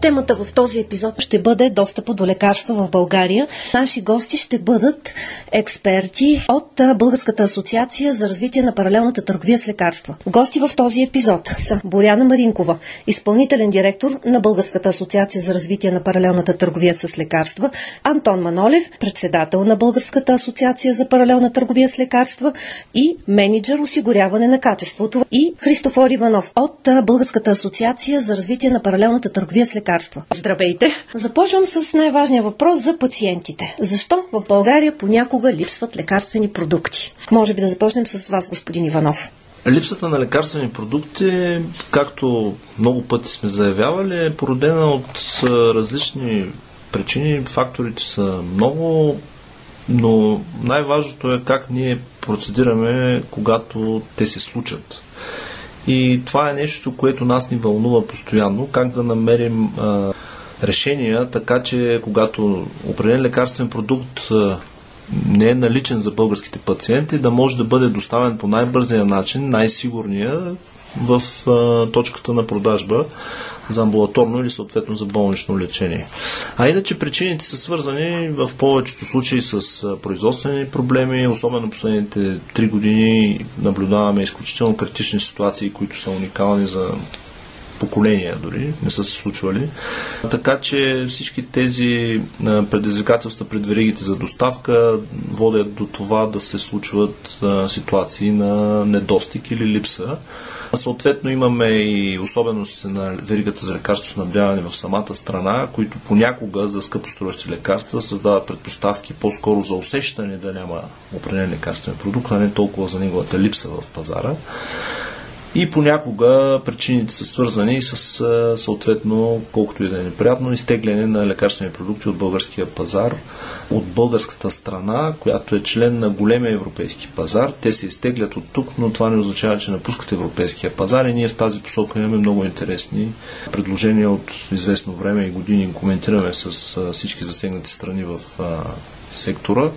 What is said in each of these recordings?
Темата в този епизод ще бъде достъпа до лекарства в България. Наши гости ще бъдат експерти от Българската асоциация за развитие на паралелната търговия с лекарства. Гости в този епизод са Боряна Маринкова, изпълнителен директор на Българската асоциация за развитие на паралелната търговия с лекарства, Антон Манолев, председател на Българската асоциация за паралелна търговия с лекарства и менеджер осигуряване на качеството и Христофор Иванов от Българската асоциация за развитие на паралелната търговия с лекарства лекарства. Здравейте! Започвам с най-важния въпрос за пациентите. Защо в България понякога липсват лекарствени продукти? Може би да започнем с вас, господин Иванов. Липсата на лекарствени продукти, както много пъти сме заявявали, е породена от различни причини. Факторите са много, но най-важното е как ние процедираме, когато те се случат. И това е нещо, което нас ни вълнува постоянно, как да намерим а, решения, така че когато определен лекарствен продукт а, не е наличен за българските пациенти, да може да бъде доставен по най-бързия начин, най-сигурния в а, точката на продажба за амбулаторно или съответно за болнично лечение. А иначе причините са свързани в повечето случаи с производствени проблеми, особено последните три години наблюдаваме изключително критични ситуации, които са уникални за поколения дори, не са се случвали. Така че всички тези предизвикателства пред веригите за доставка водят до това да се случват ситуации на недостиг или липса. Съответно имаме и особености на веригата за лекарство снабдяване в самата страна, които понякога за скъпоструващи лекарства създават предпоставки по-скоро за усещане да няма определен лекарствен продукт, а не толкова за неговата липса в пазара. И понякога причините са свързани с съответно, колкото и да е неприятно, изтегляне на лекарствени продукти от българския пазар, от българската страна, която е член на големия европейски пазар. Те се изтеглят от тук, но това не означава, че напускат европейския пазар и ние в тази посока имаме много интересни предложения от известно време и години. Коментираме с всички засегнати страни в сектора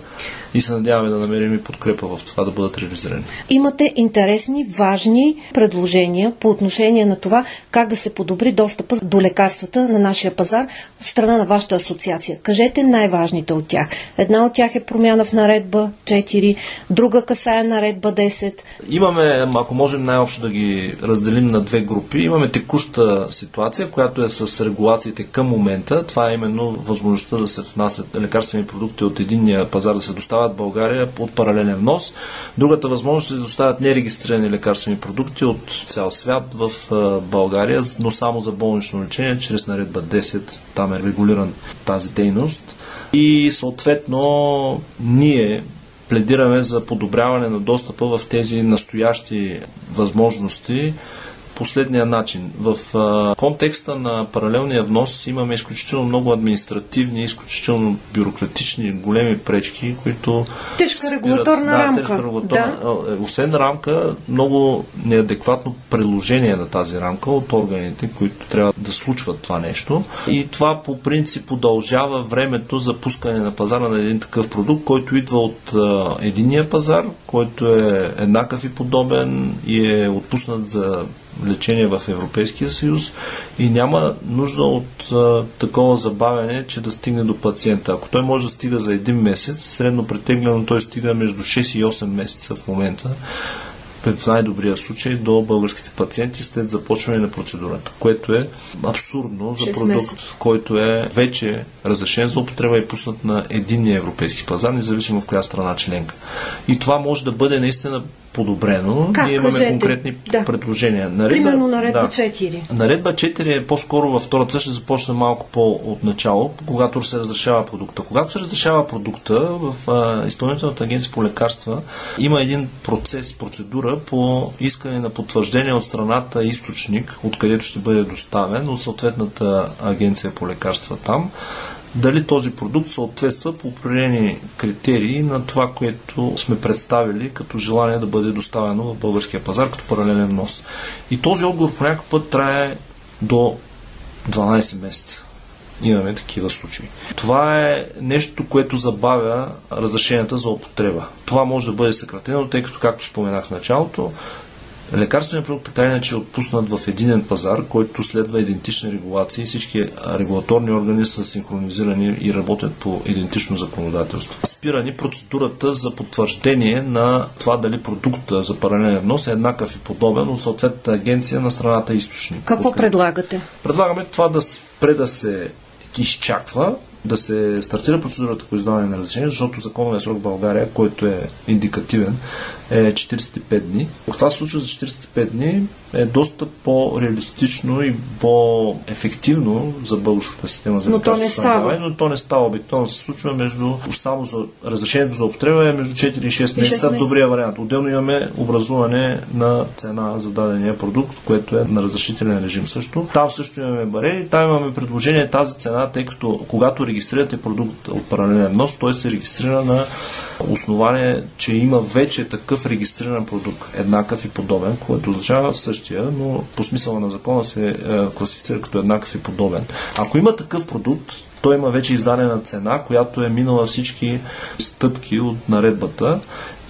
и се надяваме да намерим и подкрепа в това да бъдат реализирани. Имате интересни, важни предложения по отношение на това как да се подобри достъпа до лекарствата на нашия пазар от страна на вашата асоциация. Кажете най-важните от тях. Една от тях е промяна в наредба 4, друга касае наредба 10. Имаме, ако можем най-общо да ги разделим на две групи, имаме текуща ситуация, която е с регулациите към момента. Това е именно възможността да се внасят лекарствени продукти от единния пазар, да се доставят доставят България от паралелен внос. Другата възможност е да доставят нерегистрирани лекарствени продукти от цял свят в България, но само за болнично лечение, чрез наредба 10. Там е регулиран тази дейност. И съответно ние пледираме за подобряване на достъпа в тези настоящи възможности последния начин. В а, контекста на паралелния внос имаме изключително много административни, изключително бюрократични, големи пречки, които. Тежка регулаторна да, рамка. Тежка регулаторна, да. Е, освен рамка, много неадекватно приложение на тази рамка от органите, които трябва да случват това нещо. И това по принцип удължава времето за пускане на пазара на един такъв продукт, който идва от а, единия пазар, който е еднакъв и подобен и е отпуснат за лечение в Европейския съюз и няма нужда от а, такова забавяне, че да стигне до пациента. Ако той може да стига за един месец, средно претеглено той стига между 6 и 8 месеца в момента в най-добрия случай до българските пациенти след започване на процедурата, което е абсурдно за продукт, месец. който е вече разрешен за употреба и пуснат на единния европейски пазар, независимо в коя страна членка. И това може да бъде наистина подобрено. Как, Ние имаме кажете? конкретни да. предложения. Наредба, Примерно наредба да. 4. Наредба 4 е по-скоро във втората, ще започне малко по-от начало, когато се разрешава продукта. Когато се разрешава продукта в а, Изпълнителната агенция по лекарства има един процес, процедура по искане на потвърждение от страната източник, откъдето ще бъде доставен от съответната агенция по лекарства там дали този продукт съответства по определени критерии на това, което сме представили като желание да бъде доставено в българския пазар като паралелен внос. И този отговор по някакъв път трае до 12 месеца. Имаме такива случаи. Това е нещо, което забавя разрешенията за употреба. Това може да бъде съкратено, тъй като, както споменах в началото, Лекарственият продукт така иначе е отпуснат в единен пазар, който следва идентични регулации. Всички регулаторни органи са синхронизирани и работят по идентично законодателство. Спирани процедурата за потвърждение на това дали продукта за паралелен внос е еднакъв и подобен от съответната агенция на страната източник. Какво предлагате? Предлагаме това да спре да се изчаква да се стартира процедурата по издаване на разрешение, защото законовия срок в България, който е индикативен, е 45 дни. Това се случва за 45 дни е доста по-реалистично и по-ефективно за българската система за но то не става. но то не става. Обикновено се случва между само за разрешението за употреба е между 4 и 6 месеца в добрия вариант. Отделно имаме образуване на цена за дадения продукт, което е на разрешителен режим също. Там също имаме барери, там имаме предложение тази цена, тъй като когато регистрирате продукт от паралелен нос, той се регистрира на основание, че има вече такъв регистриран продукт, еднакъв и подобен, което означава същия, но по смисъла на закона се е, класифицира като еднакъв и подобен. Ако има такъв продукт, той има вече издадена цена, която е минала всички стъпки от наредбата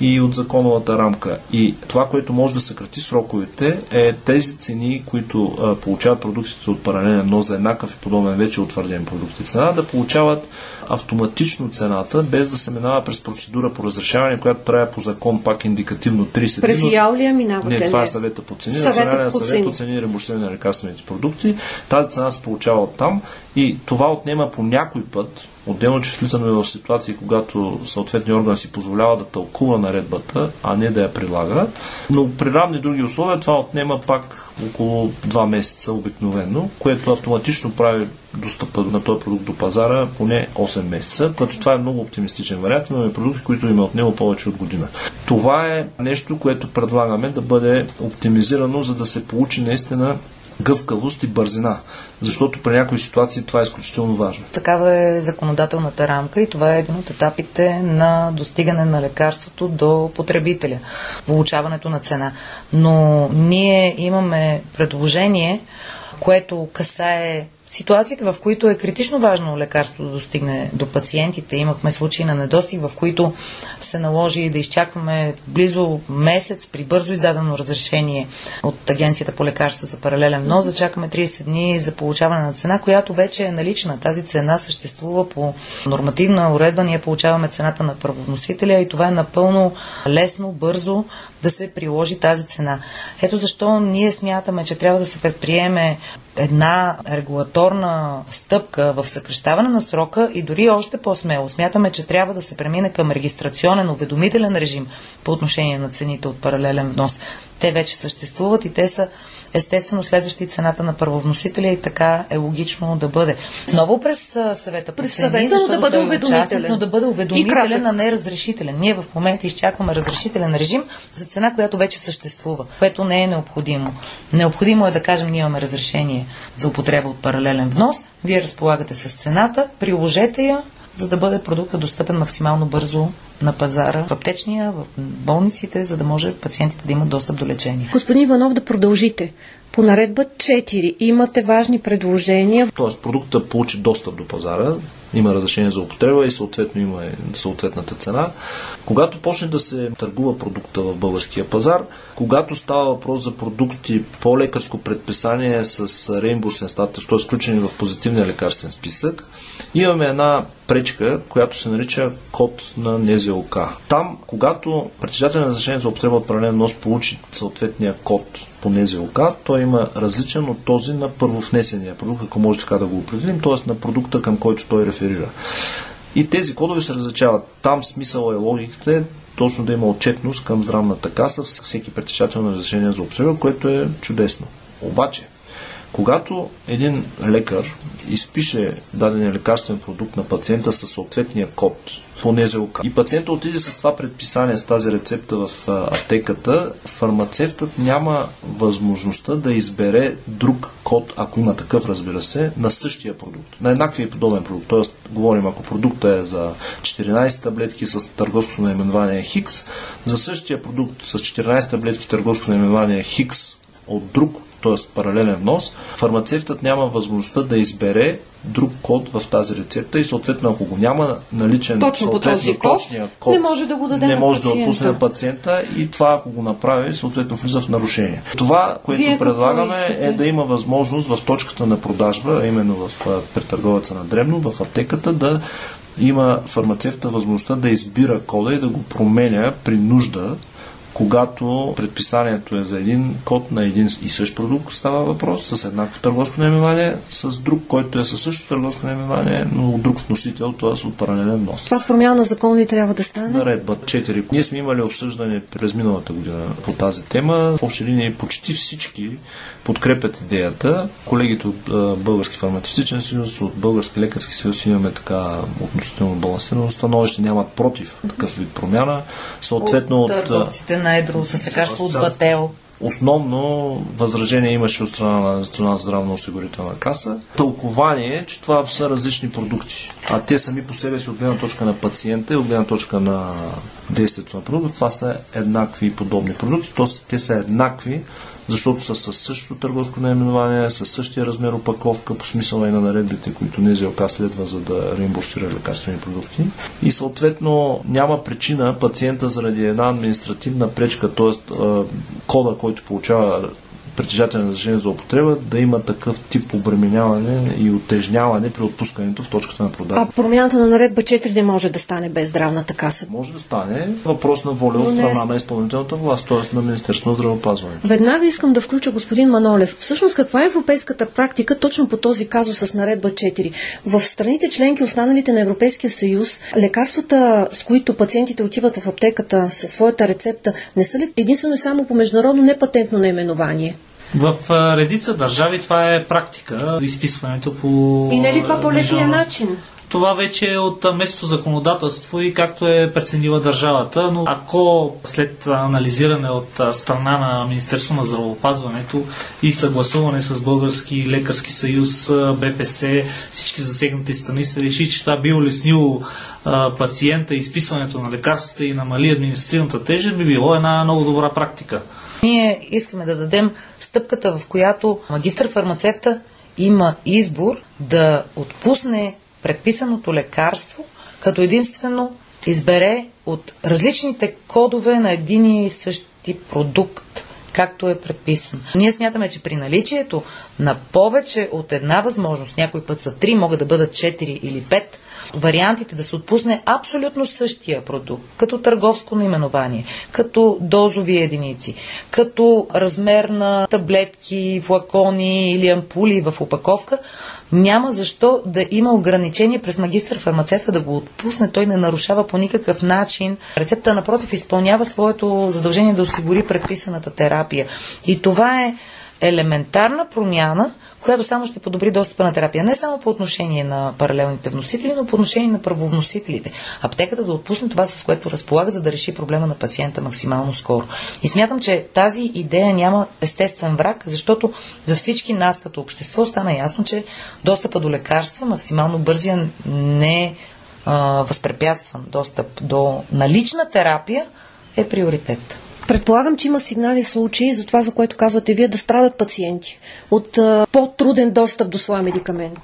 и от законовата рамка. И това, което може да съкрати сроковете, е тези цени, които а, получават продуктите от паралелен нос за еднакъв и подобен вече утвърден продукт и цена, да получават автоматично цената, без да се минава през процедура по разрешаване, която трябва по закон пак индикативно 30 дни. През Яулия минавате? Не, това е съвета по цени. По съвет по цени и реимбурсиране на лекарствените продукти. Тази цена се получава от там и това отнема по някой път, Отделно, че влизаме в ситуации, когато съответния орган си позволява да тълкува наредбата, а не да я прилага. Но при равни други условия това отнема пак около 2 месеца обикновено, което автоматично прави достъпа на този продукт до пазара поне 8 месеца, като това е много оптимистичен вариант. Имаме продукти, които има от него повече от година. Това е нещо, което предлагаме да бъде оптимизирано, за да се получи наистина гъвкавост и бързина, защото при някои ситуации това е изключително важно. Такава е законодателната рамка и това е един от етапите на достигане на лекарството до потребителя, получаването на цена. Но ние имаме предложение, което касае ситуациите, в които е критично важно лекарство да достигне до пациентите. Имахме случаи на недостиг, в които се наложи да изчакваме близо месец при бързо издадено разрешение от Агенцията по лекарства за паралелен внос, да чакаме 30 дни за получаване на цена, която вече е налична. Тази цена съществува по нормативна уредба. Ние получаваме цената на първовносителя и това е напълно лесно, бързо да се приложи тази цена. Ето защо ние смятаме, че трябва да се предприеме една регулаторна стъпка в съкрещаване на срока и дори още по-смело. Смятаме, че трябва да се премине към регистрационен, уведомителен режим по отношение на цените от паралелен внос. Те вече съществуват и те са естествено следващи цената на първовносителя и така е логично да бъде. Ново през съвета по през цени, защото да бъде уведомителен. но да бъде уведомителен, а не разрешителен. Ние в момента изчакваме разрешителен режим за цена, която вече съществува, което не е необходимо. Необходимо е да кажем, ние имаме разрешение за употреба от паралелен внос, вие разполагате с цената, приложете я, за да бъде продукта достъпен максимално бързо на пазара, в аптечния, в болниците, за да може пациентите да имат достъп до лечение. Господин Иванов, да продължите. По наредба 4 имате важни предложения. Тоест продукта получи достъп до пазара, има разрешение за употреба и съответно има съответната цена. Когато почне да се търгува продукта в българския пазар, когато става въпрос за продукти по лекарско предписание с реимбурсен статус, т.е. включени в позитивния лекарствен списък, имаме една пречка, която се нарича код на НЗОК. Там, когато притежател на разрешение за употреба от паралелен нос получи съответния код по НЗОК, той има различен от този на първовнесения продукт, ако може така да го определим, т.е. на продукта, към който той реферира. И тези кодове се различават. Там смисъла е логиката е точно да има отчетност към здравната каса, всеки притежател на разрешение за употреба, което е чудесно. Обаче, когато един лекар изпише даден лекарствен продукт на пациента със съответния код по НЗОК. И пациента отиде с това предписание, с тази рецепта в аптеката, фармацевтът няма възможността да избере друг код, ако има такъв, разбира се, на същия продукт. На еднакви подобен продукт. Тоест, говорим, ако продукта е за 14 таблетки с търговско наименование Хикс, за същия продукт с 14 таблетки търговско наименование Хикс от друг т.е. паралелен внос, фармацевтът няма възможността да избере друг код в тази рецепта и съответно ако го няма наличен Точно по този код, код, не може да го даде не може на да отпусне на пациента и това ако го направи, съответно влиза в нарушение. Това, което Вие предлагаме е да има възможност в точката на продажба, именно в претърговеца на дребно, в аптеката да има фармацевта възможността да избира кода и да го променя при нужда когато предписанието е за един код на един и същ продукт, става въпрос с еднакво търговско наименование, с друг, който е със същото търговско наименование, но от друг вносител, т.е. от паралелен нос. Това с промяна на закон ли трябва да стане? Наредба 4. Ние сме имали обсъждане през миналата година по тази тема. В общи линии почти всички подкрепят идеята. Колегите от Български фармацевтичен съюз, от Български лекарски съюз имаме така относително балансирано становище, нямат против такъв вид промяна. Съответно от, от на едро с лекарство от Бател. Основно възражение имаше от страна на Национална здравна осигурителна каса. Тълкование е, че това са различни продукти. А те сами по себе си от гледна точка на пациента и от гледна точка на действието на продукта, това са еднакви и подобни продукти. Тоест, те са еднакви защото са със същото търговско наименование, със същия размер опаковка, по смисъла и на наредбите, които НЗОК следва, за да реимбурсира лекарствени продукти. И съответно няма причина пациента заради една административна пречка, т.е. кода, който получава притежател на разрешение за употреба да има такъв тип обременяване и отежняване при отпускането в точката на продажа. А промяната на наредба 4 не може да стане без здравната каса? Може да стане въпрос на воля от страна не... на изпълнителната власт, т.е. на Министерството на здравеопазване. Веднага искам да включа господин Манолев. Всъщност каква е европейската практика точно по този казус с наредба 4? В страните членки, останалите на Европейския съюз, лекарствата, с които пациентите отиват в аптеката със своята рецепта, не са ли единствено само по международно непатентно наименование? В редица държави това е практика, изписването по... И не е ли това по-лесния начин? Това вече е от местото законодателство и както е преценила държавата, но ако след анализиране от страна на Министерство на здравеопазването и съгласуване с Български лекарски съюз, БПС, всички засегнати страни се реши, че това би улеснило пациента изписването на лекарствата и намали административната тежест, би било една много добра практика. Ние искаме да дадем стъпката, в която магистър фармацевта има избор да отпусне предписаното лекарство, като единствено избере от различните кодове на един и същи продукт, както е предписан. Ние смятаме, че при наличието на повече от една възможност, някой път са три, могат да бъдат четири или пет, вариантите да се отпусне абсолютно същия продукт, като търговско наименование, като дозови единици, като размер на таблетки, флакони или ампули в опаковка, няма защо да има ограничение през магистър фармацевта да го отпусне. Той не нарушава по никакъв начин. Рецепта, напротив, изпълнява своето задължение да осигури предписаната терапия. И това е елементарна промяна, която само ще подобри достъпа на терапия. Не само по отношение на паралелните вносители, но по отношение на правовносителите. Аптеката да отпусне това, с което разполага, за да реши проблема на пациента максимално скоро. И смятам, че тази идея няма естествен враг, защото за всички нас като общество стана ясно, че достъпа до лекарства, максимално бързия не а, възпрепятстван достъп до налична терапия е приоритет. Предполагам, че има сигнали случаи за това, за което казвате вие, да страдат пациенти от по-труден достъп до своя медикамент.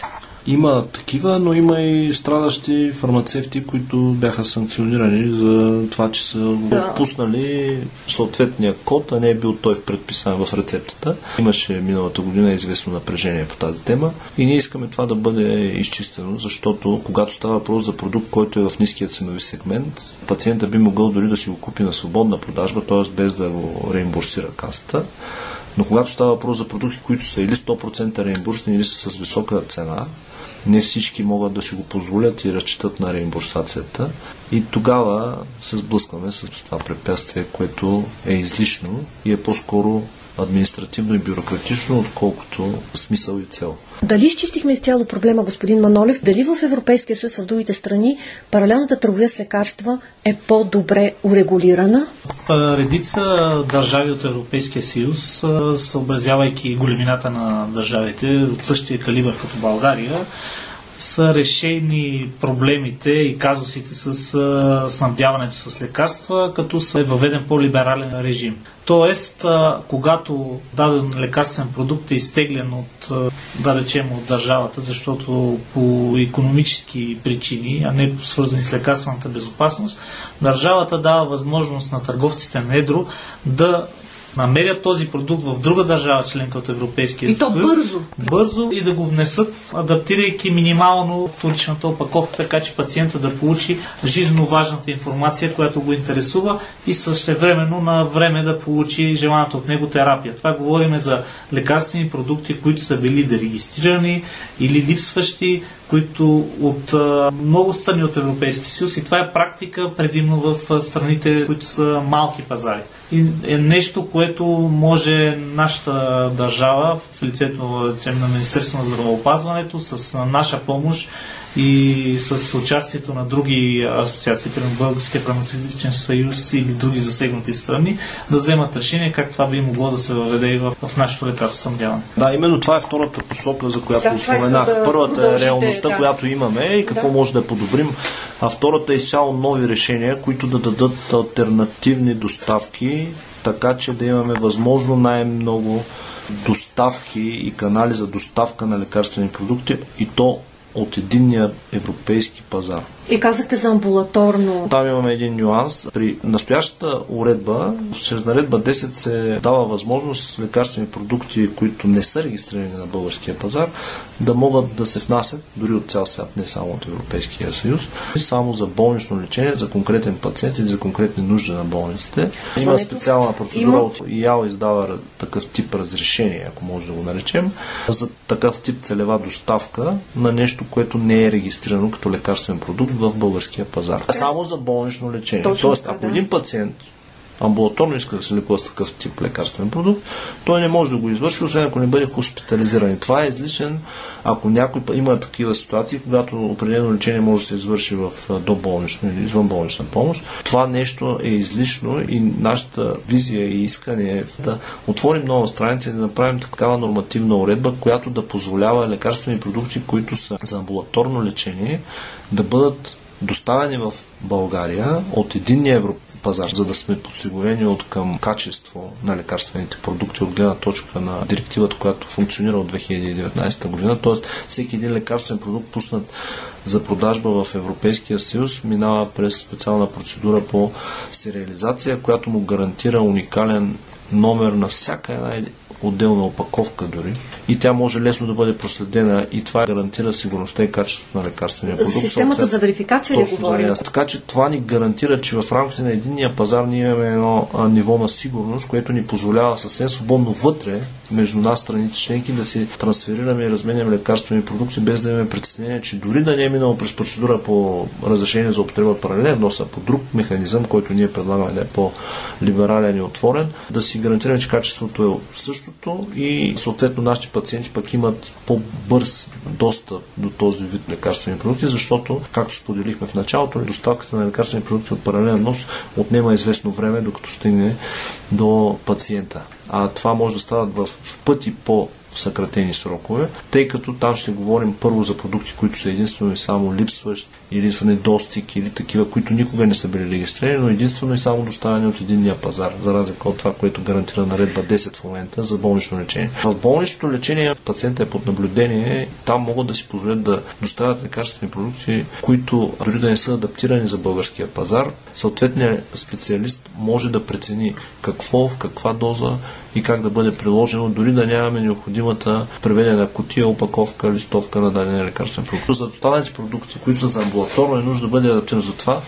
Има такива, но има и страдащи фармацевти, които бяха санкционирани за това, че са да. отпуснали съответния код, а не е бил той предписан в рецептата. Имаше миналата година известно напрежение по тази тема и ние искаме това да бъде изчистено, защото когато става въпрос за продукт, който е в ниския ценови сегмент, пациента би могъл дори да си го купи на свободна продажба, т.е. без да го реимбурсира касата. Но когато става въпрос за продукти, които са или 100% реимбурсни, или са с висока цена, не всички могат да си го позволят и разчитат на реимбурсацията. И тогава се сблъскваме с това препятствие, което е излишно и е по-скоро административно и бюрократично, отколкото смисъл и цел. Дали изчистихме изцяло проблема, господин Манолев? Дали в Европейския съюз, в другите страни, паралелната търговия с лекарства е по-добре урегулирана? Редица държави от Европейския съюз, съобразявайки големината на държавите от същия калибър като България, са решени проблемите и казусите с снабдяването с лекарства, като се е въведен по-либерален режим. Тоест, когато даден лекарствен продукт е изтеглен от, да речем, от държавата, защото по економически причини, а не свързани с лекарствената безопасност, държавата дава възможност на търговците на едро да намерят този продукт в друга държава, членка от Европейския съюз. И то бързо. Бързо и да го внесат, адаптирайки минимално вторичната опаковка, така че пациента да получи жизненно важната информация, която го интересува и същевременно на време да получи желаната от него терапия. Това говорим за лекарствени продукти, които са били дерегистрирани или липсващи, които от много страни от Европейския съюз и това е практика предимно в страните, които са малки пазари. Е нещо, което може нашата държава в лицето на Министерство на здравеопазването с наша помощ и с участието на други асоциации, примерно Българския фармацевтичен съюз или други засегнати страни, да вземат решение как това би могло да се въведе и в, в нашето лекарство съмдяване. Да, именно това е втората посока, за която да, споменах. Да Първата е реалността, да. която имаме и какво да. може да подобрим, а втората е изцяло нови решения, които да дадат альтернативни доставки, така че да имаме възможно най-много доставки и канали за доставка на лекарствени продукти и то от единния европейски пазар. И казахте за амбулаторно. Там имаме един нюанс. При настоящата уредба, чрез наредба 10 се дава възможност лекарствени продукти, които не са регистрирани на българския пазар, да могат да се внасят дори от цял свят, не само от Европейския съюз, само за болнично лечение, за конкретен пациент или за конкретни нужди на болниците. Има специална процедура Има... от ИАО издава такъв тип разрешение, ако може да го наречем, за такъв тип целева доставка на нещо, което не е регистрирано като лекарствен продукт в българския пазар. Само за болнично лечение. Точно Тоест, ако да. един пациент амбулаторно иска да се лекува с такъв тип лекарствен продукт, той не може да го извърши, освен ако не бъде хоспитализиран. Това е излишен, ако някой има такива ситуации, когато определено лечение може да се извърши в доболнична или извънболнична помощ. Това нещо е излишно и нашата визия и искане е да отворим нова страница и да направим такава нормативна уредба, която да позволява лекарствени продукти, които са за амбулаторно лечение, да бъдат доставени в България от единния европейски пазар, за да сме подсигурени от към качество на лекарствените продукти от гледна точка на директивата, която функционира от 2019 година. Тоест, всеки един лекарствен продукт, пуснат за продажба в Европейския съюз, минава през специална процедура по сериализация, която му гарантира уникален номер на всяка една отделна опаковка дори и тя може лесно да бъде проследена и това гарантира сигурността и качеството на лекарствения продукт. Системата за верификация ли говорим? За така че това ни гарантира, че в рамките на единния пазар ние имаме едно а, ниво на сигурност, което ни позволява съвсем свободно вътре между нас, страните членки, да си трансферираме и разменяме лекарствени продукти, без да имаме притеснение, че дори да не е минало през процедура по разрешение за употреба паралелен носа по друг механизъм, който ние предлагаме да е по-либерален и отворен, да си гарантираме, че качеството е същото и съответно нашите пациенти пък имат по-бърз достъп до този вид лекарствени продукти, защото, както споделихме в началото, доставката на лекарствени продукти от паралелен нос отнема известно време, докато стигне до пациента. А това може да става в пъти по съкратени срокове, тъй като там ще говорим първо за продукти, които са единствено и само липсващ или в недостиг или такива, които никога не са били регистрирани, но единствено и само доставени от единния пазар, за разлика от това, което гарантира наредба 10 в момента за болнично лечение. В болничното лечение пациента е под наблюдение, там могат да си позволят да доставят лекарствени продукти, които дори да не са адаптирани за българския пазар, съответният специалист може да прецени какво, в каква доза и как да бъде приложено, дори да нямаме необходимата преведена котия, опаковка, листовка на даден лекарствен продукт. За останалите продукти, които са за амбулаторно, е нужно да бъде адаптирано за това.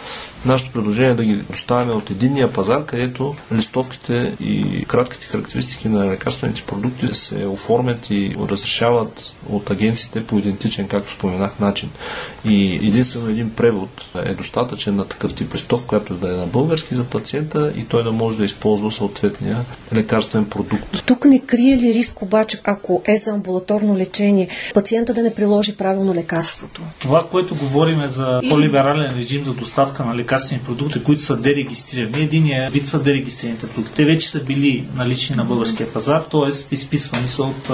Нашето предложение е да ги доставяме от единния пазар, където листовките и кратките характеристики на лекарствените продукти се оформят и разрешават от агенциите по идентичен, както споменах, начин. И единствено един превод е достатъчен на такъв тип листов, която да е на български за пациента и той да може да използва съответния лекарствен продукт. Тук не крие ли риск обаче, ако е за амбулаторно лечение, пациента да не приложи правилно лекарството? Това, което говорим е за по-либерален режим за доставка на лекарствени продукти, които са дерегистрирани. Единият вид са дерегистрираните продукти. Те вече са били налични на българския пазар, т.е. изписвани са от,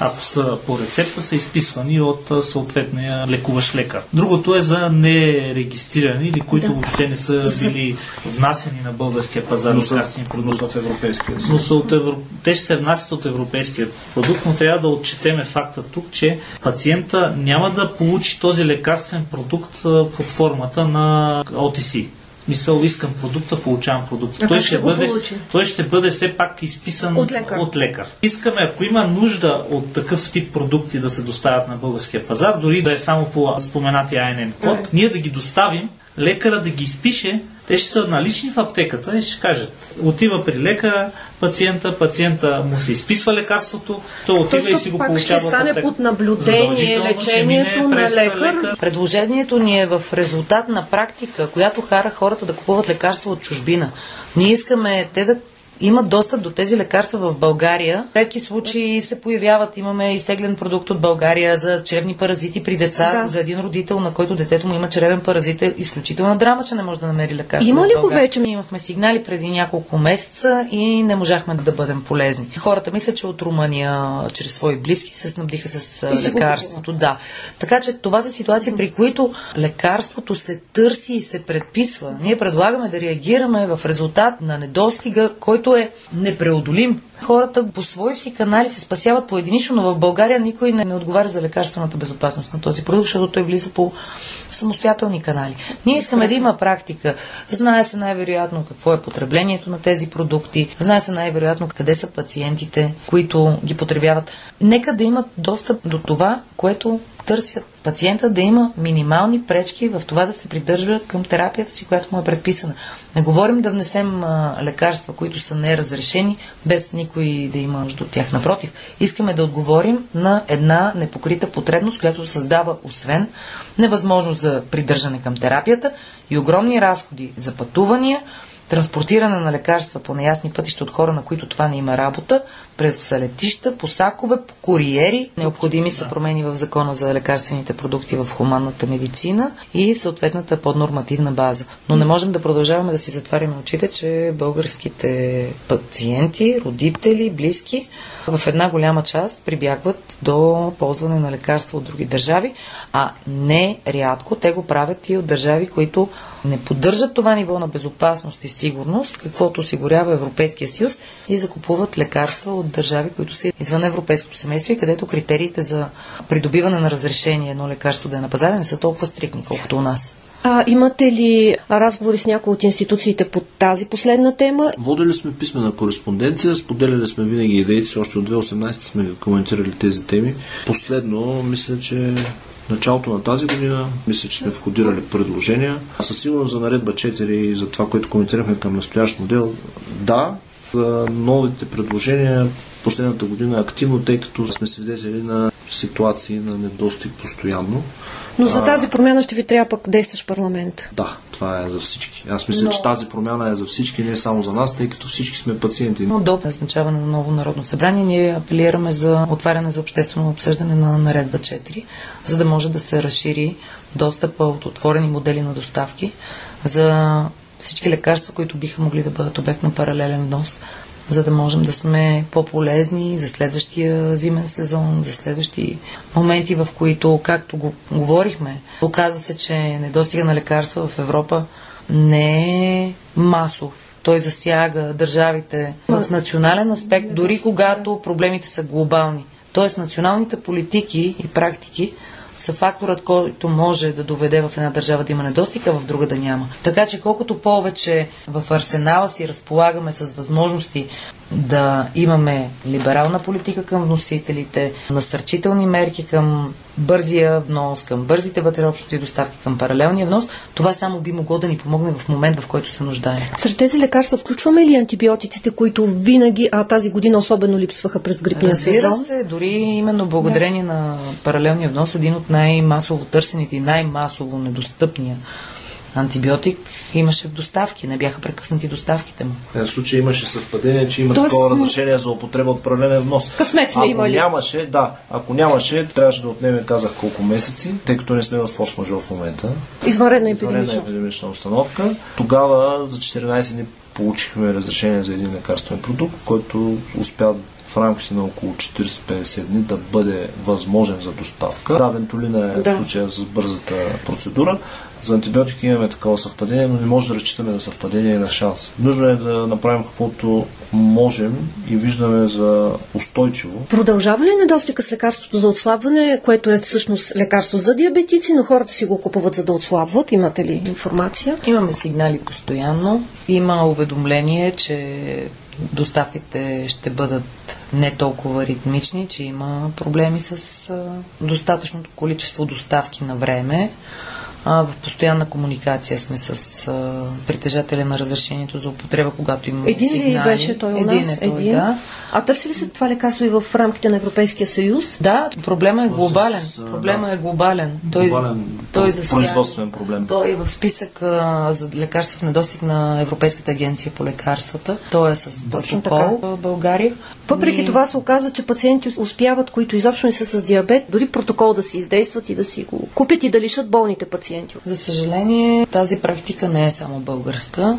ако са по рецепта, са изписвани от съответния лекуващ лекар. Другото е за нерегистрирани или които да. въобще не са били внасени на българския пазар лекарствени продукти. от Европейския но са от Евро... те ще се внасят от европейския продукт, но трябва да отчетеме факта тук, че пациента няма да получи този лекарствен продукт под формата на OTC. Мисъл, искам продукта, получавам продукта. той ще, бъде, той ще бъде все пак изписан от лекар. от лекар. Искаме, ако има нужда от такъв тип продукти да се доставят на българския пазар, дори да е само по споменатия INN код, mm. ние да ги доставим, лекара да ги изпише, те ще са налични в аптеката и ще кажат, отива при лекара, пациента, пациента му се изписва лекарството, той отива Тоест, и си го пак получава. Ще стане под наблюдение лечението на лекар. лекар. Предложението ни е в резултат на практика, която хара хората да купуват лекарства от чужбина. Ние искаме те да имат достъп до тези лекарства в България. Редки случаи се появяват. Имаме изтеглен продукт от България за чревни паразити при деца, да. за един родител, на който детето му има чревен паразит. Е изключителна драма, че не може да намери лекарство. Има ли го вече? Ние имахме сигнали преди няколко месеца и не можахме да бъдем полезни. Хората мислят, че от Румъния, чрез свои близки, се снабдиха с лекарството. Да. Така че това са ситуации, при които лекарството се търси и се предписва. Ние предлагаме да реагираме в резултат на недостига, който е непреодолим. Хората по свои си канали се спасяват поединично, но в България никой не, не отговаря за лекарствената безопасност на този продукт, защото той влиза по самостоятелни канали. Ние искаме да има практика. Знае се най-вероятно какво е потреблението на тези продукти, знае се най-вероятно къде са пациентите, които ги потребяват. Нека да имат достъп до това, което търсят пациента да има минимални пречки в това да се придържа към терапията си, която му е предписана. Не говорим да внесем а, лекарства, които са неразрешени, без никой да има нужда от тях. Напротив, искаме да отговорим на една непокрита потребност, която създава освен невъзможност за придържане към терапията и огромни разходи за пътувания, транспортиране на лекарства по неясни пътища от хора, на които това не има работа, през летища, по сакове, по куриери. Необходими са промени в закона за лекарствените продукти в хуманната медицина и съответната поднормативна база. Но не можем да продължаваме да си затваряме очите, че българските пациенти, родители, близки в една голяма част прибягват до ползване на лекарства от други държави, а не рядко те го правят и от държави, които не поддържат това ниво на безопасност и сигурност, каквото осигурява Европейския съюз и закупуват лекарства от държави, които са извън европейското семейство и където критериите за придобиване на разрешение едно лекарство да е на пазара не са толкова стрикни, колкото у нас. А имате ли разговори с някои от институциите по тази последна тема? Водили сме писмена кореспонденция, споделяли сме винаги идеите си, още от 2018 сме коментирали тези теми. Последно, мисля, че началото на тази година, мисля, че сме входирали предложения. Със сигурност за наредба 4 и за това, което коментирахме към настоящ модел, да, за новите предложения последната година активно, тъй като сме свидетели на ситуации на недостиг постоянно. Но за тази промяна ще ви трябва пък действащ парламент. Да, това е за всички. Аз мисля, Но... че тази промяна е за всички, не само за нас, тъй като всички сме пациенти. Но до назначаване на ново народно събрание ние апелираме за отваряне за обществено обсъждане на наредба 4, за да може да се разшири достъпа от отворени модели на доставки за всички лекарства, които биха могли да бъдат обект на паралелен внос за да можем да сме по-полезни за следващия зимен сезон, за следващи моменти, в които, както го говорихме, оказва се, че недостига на лекарства в Европа не е масов. Той засяга държавите в национален аспект, дори когато проблемите са глобални. Тоест националните политики и практики са факторът, който може да доведе в една държава да има недостиг, а в друга да няма. Така че колкото повече в арсенала си разполагаме с възможности да имаме либерална политика към вносителите, насърчителни мерки към бързия внос, към бързите вътреобщи доставки, към паралелния внос, това само би могло да ни помогне в момент, в който се нуждаем. Сред тези лекарства включваме ли антибиотиците, които винаги, а тази година особено липсваха през грипния сезон? Разбира се, дори именно благодарение да. на паралелния внос, един от най-масово търсените и най-масово недостъпния антибиотик имаше доставки, не бяха прекъснати доставките му. В случай имаше съвпадение, че има Тоест, такова разрешение за употреба от паралелен внос. Късмет сме ако имали. нямаше, да, ако нямаше, трябваше да отнеме, казах, колко месеци, тъй като не сме в форс-мажор в момента. Извънредна епидемична. епидемична обстановка. Тогава за 14 дни получихме разрешение за един лекарствен продукт, който успя в рамките на около 40-50 дни да бъде възможен за доставка. Да, вентолина е Да. случая с бързата процедура. За антибиотики имаме такова съвпадение, но не може да разчитаме на съвпадение и на шанс. Нужно е да направим каквото можем и виждаме за устойчиво. Продължава ли недостига с лекарството за отслабване, което е всъщност лекарство за диабетици, но хората си го купуват за да отслабват? Имате ли информация? Имаме сигнали постоянно. Има уведомление, че доставките ще бъдат не толкова ритмични, че има проблеми с достатъчното количество доставки на време. А, в постоянна комуникация сме с а, притежателя на разрешението за употреба, когато има Един ли сигнали. беше той у нас? Един е той, да. А търси ли се това лекарство и в рамките на Европейския съюз? Да, проблема е глобален. с, Проблема да. е глобален. Той, Глобален той засяга- производствен проблем. Той е в списък а, за лекарства в недостиг на Европейската агенция по лекарствата. Той е с Точно протокол в България. Въпреки И- това се оказа, че пациенти успяват, които изобщо не са с диабет, дори протокол да си издействат и да си го купят и да лишат болните пациенти. За съжаление, тази практика не е само българска.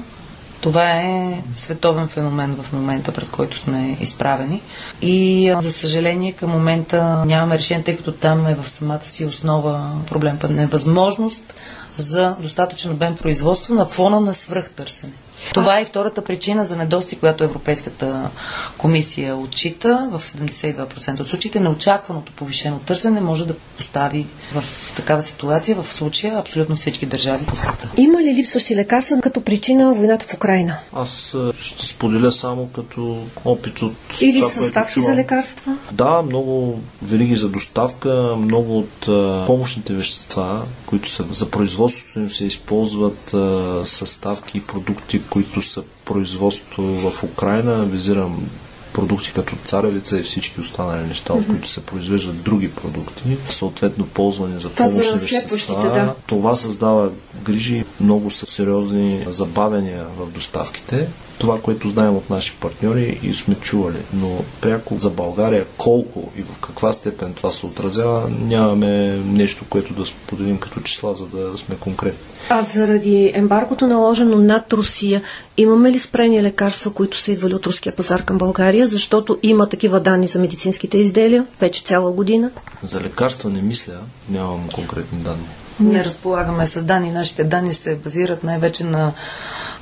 Това е световен феномен в момента, пред който сме изправени. И за съжаление към момента нямаме решение, тъй като там е в самата си основа проблем, невъзможност за достатъчен обем производство на фона на свръхтърсене. Това е и втората причина за недостиг, която Европейската комисия отчита. В 72% от случаите неочакваното повишено търсене може да постави в такава ситуация, в случая, абсолютно всички държави по света. Има ли липсващи лекарства като причина войната в Украина? Аз а, ще споделя само като опит от Или това, съставки за лекарства? Да, много вериги за доставка, много от а, помощните вещества, които са за производството им се използват а, съставки и продукти, които са производство в Украина. Визирам продукти като царевица и всички останали неща, от които се произвеждат други продукти, съответно ползвани за помощни вещества. да. Това създава грижи, много са сериозни забавения в доставките. Това, което знаем от наши партньори и сме чували, но пряко за България колко и в каква степен това се отразява, нямаме нещо, което да споделим като числа, за да сме конкретни. А заради ембаргото наложено над Русия, имаме ли спрени лекарства, които са идвали от руския пазар към България, защото има такива данни за медицинските изделия вече цяла година? За лекарства не мисля, нямам конкретни данни. Не разполагаме с данни. Нашите данни се базират най-вече на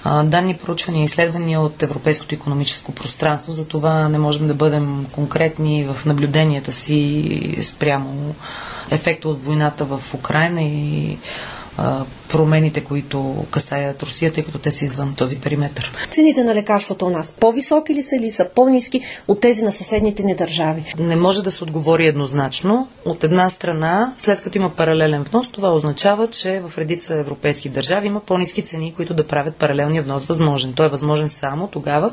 данни, проучвания и изследвания от Европейското економическо пространство. Затова не можем да бъдем конкретни в наблюденията си спрямо ефекта от войната в Украина и промените, които касаят Русия, тъй като те са извън този периметр. Цените на лекарствата у нас по-високи ли са или са по-низки от тези на съседните ни държави? Не може да се отговори еднозначно. От една страна, след като има паралелен внос, това означава, че в редица европейски държави има по-низки цени, които да правят паралелния внос възможен. Той е възможен само тогава,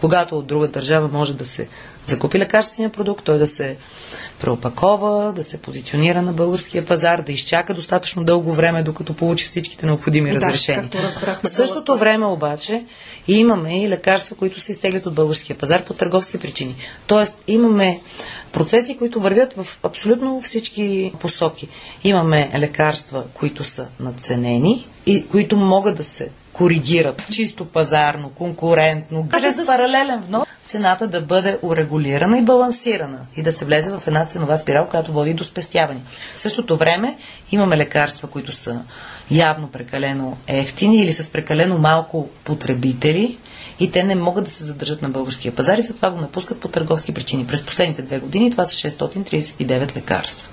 когато от друга държава може да се закупи лекарствения продукт, той да се преопакова, да се позиционира на българския пазар, да изчака достатъчно дълго време, докато получи всичките необходими Да, разрешения. В същото време обаче имаме и лекарства, които се изтеглят от българския пазар по търговски причини. Тоест имаме процеси, които вървят в абсолютно всички посоки. Имаме лекарства, които са надценени и които могат да се коригират чисто пазарно, конкурентно, чрез паралелен внос, цената да бъде урегулирана и балансирана и да се влезе в една ценова спирал, която води до спестяване. В същото време имаме лекарства, които са явно прекалено ефтини или с прекалено малко потребители и те не могат да се задържат на българския пазар и затова го напускат по търговски причини. През последните две години това са 639 лекарства.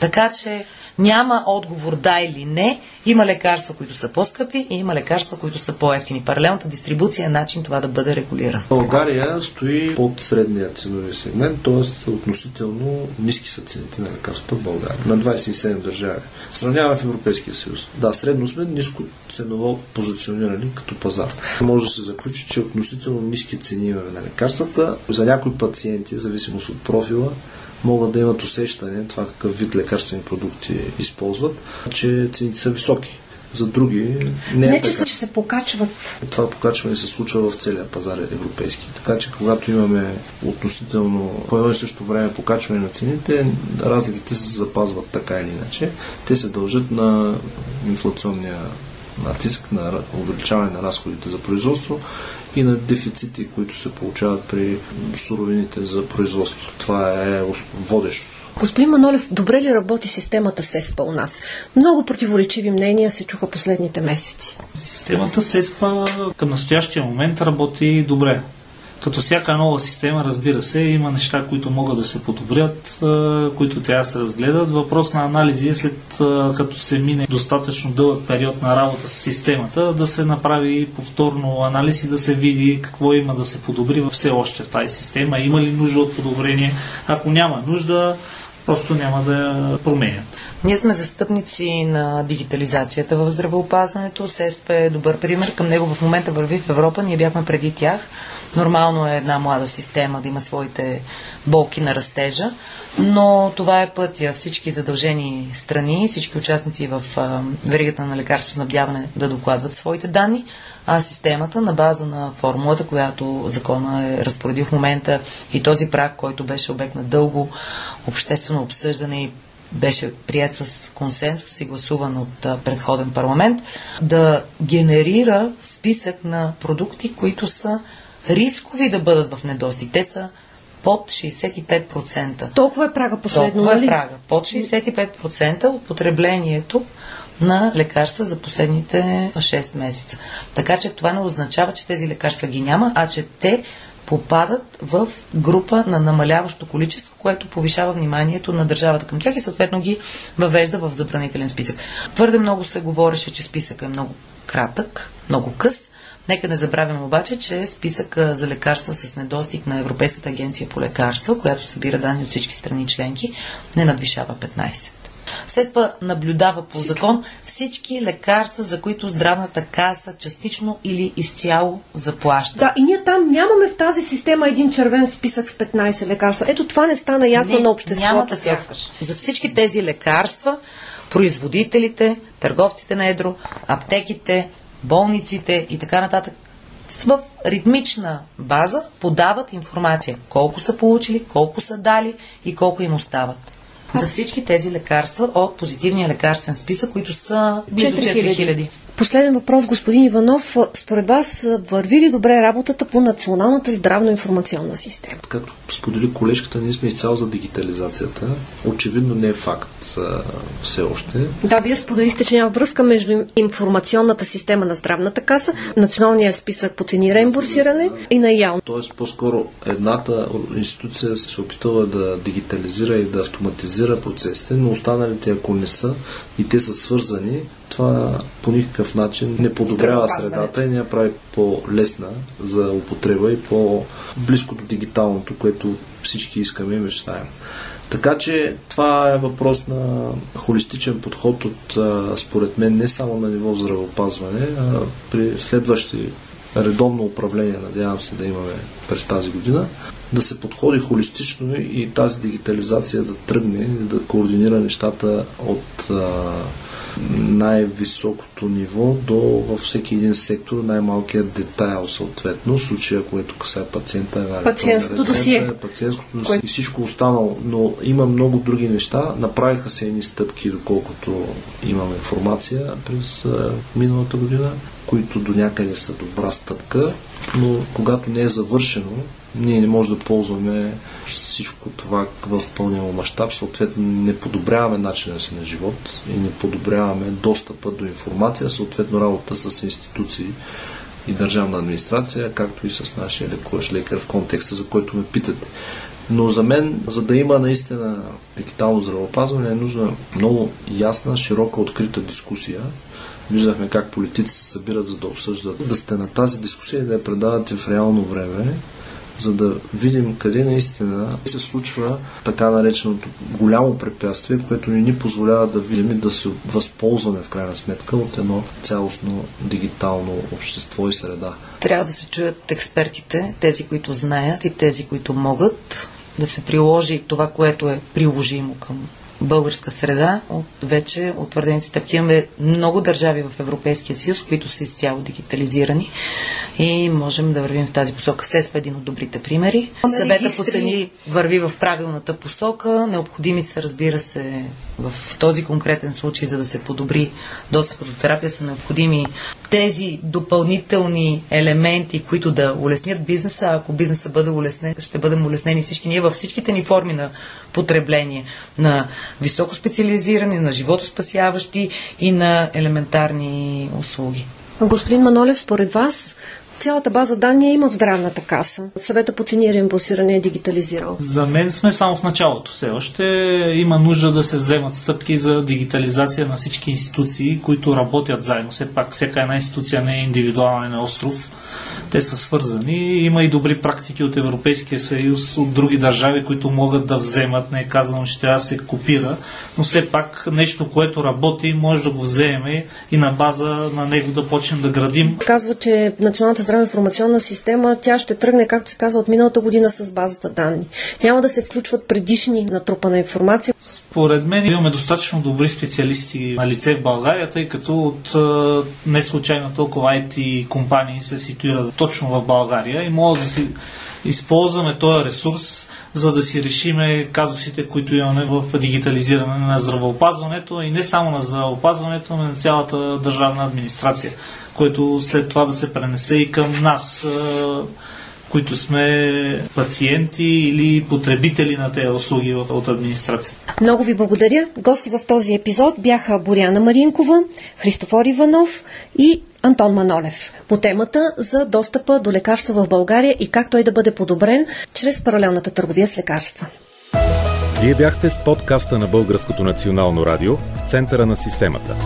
Така че няма отговор да или не. Има лекарства, които са по-скъпи и има лекарства, които са по-ефтини. Паралелната дистрибуция е начин това да бъде регулирано. България стои под средния ценови сегмент, т.е. относително ниски са цените на лекарствата в България. На 27 държави. Сравняваме в Европейския съюз. Да, средно сме ниско ценово позиционирани като пазар. Може да се заключи, че относително ниски цени имаме на лекарствата. За някои пациенти, в зависимост от профила, могат да имат усещане, това какъв вид лекарствени продукти използват, че цените са високи. за други не е Не, че, така. че се покачват. Това покачване се случва в целия пазар европейски. Така че когато имаме относително по едно и също време покачване на цените, разликите се запазват така или иначе. Те се дължат на инфлационния натиск на увеличаване на разходите за производство и на дефицити, които се получават при суровините за производство. Това е водещо. Господин Манолев, добре ли работи системата СЕСПА у нас? Много противоречиви мнения се чуха последните месеци. Системата СЕСПА към настоящия момент работи добре. Като всяка нова система, разбира се, има неща, които могат да се подобрят, които трябва да се разгледат. Въпрос на анализи е след като се мине достатъчно дълъг период на работа с системата, да се направи повторно анализ и да се види какво има да се подобри все още в тази система. Има ли нужда от подобрение? Ако няма нужда, просто няма да я променят. Ние сме застъпници на дигитализацията в здравеопазването. СЕСП е добър пример. Към него в момента върви в Европа. Ние бяхме преди тях. Нормално е една млада система да има своите болки на растежа, но това е пътя. Всички задължени страни, всички участници в веригата на лекарство снабдяване да докладват своите данни, а системата на база на формулата, която закона е разпоредил в момента и този прак, който беше обект на дълго обществено обсъждане и беше прият с консенсус и гласуван от предходен парламент, да генерира списък на продукти, които са рискови да бъдат в недостиг. Те са под 65%. Толкова е прага последно, Толкова е прага. Под 65% от потреблението на лекарства за последните 6 месеца. Така че това не означава, че тези лекарства ги няма, а че те попадат в група на намаляващо количество, което повишава вниманието на държавата към тях и съответно ги въвежда в забранителен списък. Твърде много се говореше, че списъкът е много кратък, много къс. Нека не забравяме обаче, че списък за лекарства с недостиг на Европейската агенция по лекарства, която събира данни от всички страни членки, не надвишава 15. СЕСПА наблюдава по закон всички лекарства, за които здравната каса частично или изцяло заплаща. Да, и ние там нямаме в тази система един червен списък с 15 лекарства. Ето това не стана ясно не, на обществото. Няма сякаш. За всички тези лекарства, производителите, търговците на едро, аптеките, болниците и така нататък в ритмична база подават информация колко са получили, колко са дали и колко им остават за всички тези лекарства от позитивния лекарствен списък, които са близо 4000. Последен въпрос, господин Иванов. Според вас върви ли добре работата по Националната здравно-информационна система? Както сподели колежката, ние сме изцяло за дигитализацията. Очевидно не е факт а, все още. Да, вие споделихте, че няма връзка между информационната система на здравната каса, националния списък по цени реимбурсиране и на ЯОН. Тоест, по-скоро едната институция се опитава да дигитализира и да автоматизира процесите, но останалите, ако не са и те са свързани, това по никакъв начин не подобрява средата и не я прави по-лесна за употреба и по-близко до дигиталното, което всички искаме и мечтаем. Така че това е въпрос на холистичен подход от, според мен, не само на ниво здравеопазване, а при следващи редовно управление, надявам се да имаме през тази година, да се подходи холистично и тази дигитализация да тръгне, да координира нещата от най-високото ниво до във всеки един сектор най-малкият детайл съответно, в случая, което касае пациента, една пациентското досие. Пациентското досие и всичко останало. Но има много други неща. Направиха се едни стъпки, доколкото имам информация през миналата година, които до някъде са добра стъпка, но когато не е завършено, ние не можем да ползваме всичко това в пълния мащаб, съответно не подобряваме начина си на живот и не подобряваме достъпа до информация, съответно работа с институции и държавна администрация, както и с нашия лекуващ лекар в контекста, за който ме питате. Но за мен, за да има наистина дигитално здравеопазване, е нужна много ясна, широка, открита дискусия. Виждахме как политици се събират за да обсъждат. Да сте на тази дискусия и да я предавате в реално време, за да видим къде наистина се случва така нареченото голямо препятствие, което ни ни позволява да видим и да се възползваме в крайна сметка от едно цялостно дигитално общество и среда. Трябва да се чуят експертите, тези, които знаят и тези, които могат да се приложи това, което е приложимо към българска среда, от вече утвърдени стъпки. Имаме много държави в Европейския съюз, които са изцяло дигитализирани и можем да вървим в тази посока. СЕСП е един от добрите примери. Съвета по цени върви в правилната посока. Необходими са, разбира се, в този конкретен случай, за да се подобри достъпа до терапия, са необходими тези допълнителни елементи, които да улеснят бизнеса. Ако бизнеса бъде улеснен, ще бъдем улеснени всички ние във всичките ни форми на потребление, на високо специализирани, на животоспасяващи и на елементарни услуги. Господин Манолев, според вас, цялата база данни има в здравната каса. Съвета по цени и реимбурсиране е дигитализирал. За мен сме само в началото все още. Има нужда да се вземат стъпки за дигитализация на всички институции, които работят заедно. Все пак всяка една институция не е индивидуален остров те са свързани. Има и добри практики от Европейския съюз, от други държави, които могат да вземат. Не е казано, че трябва да се копира, но все пак нещо, което работи, може да го вземе и на база на него да почнем да градим. Казва, че Националната здравна информационна система, тя ще тръгне, както се казва, от миналата година с базата данни. Няма да се включват предишни натрупана информация. Според мен имаме достатъчно добри специалисти на лице в България, тъй като от не случайно толкова IT компании се ситуират точно в България и може да си използваме този ресурс, за да си решиме казусите, които имаме в дигитализиране на здравеопазването и не само на здравеопазването, но на цялата държавна администрация, което след това да се пренесе и към нас които сме пациенти или потребители на тези услуги от администрацията. Много ви благодаря. Гости в този епизод бяха Боряна Маринкова, Христофор Иванов и Антон Манолев по темата за достъпа до лекарства в България и как той да бъде подобрен чрез паралелната търговия с лекарства. Вие бяхте с подкаста на Българското национално радио в центъра на системата.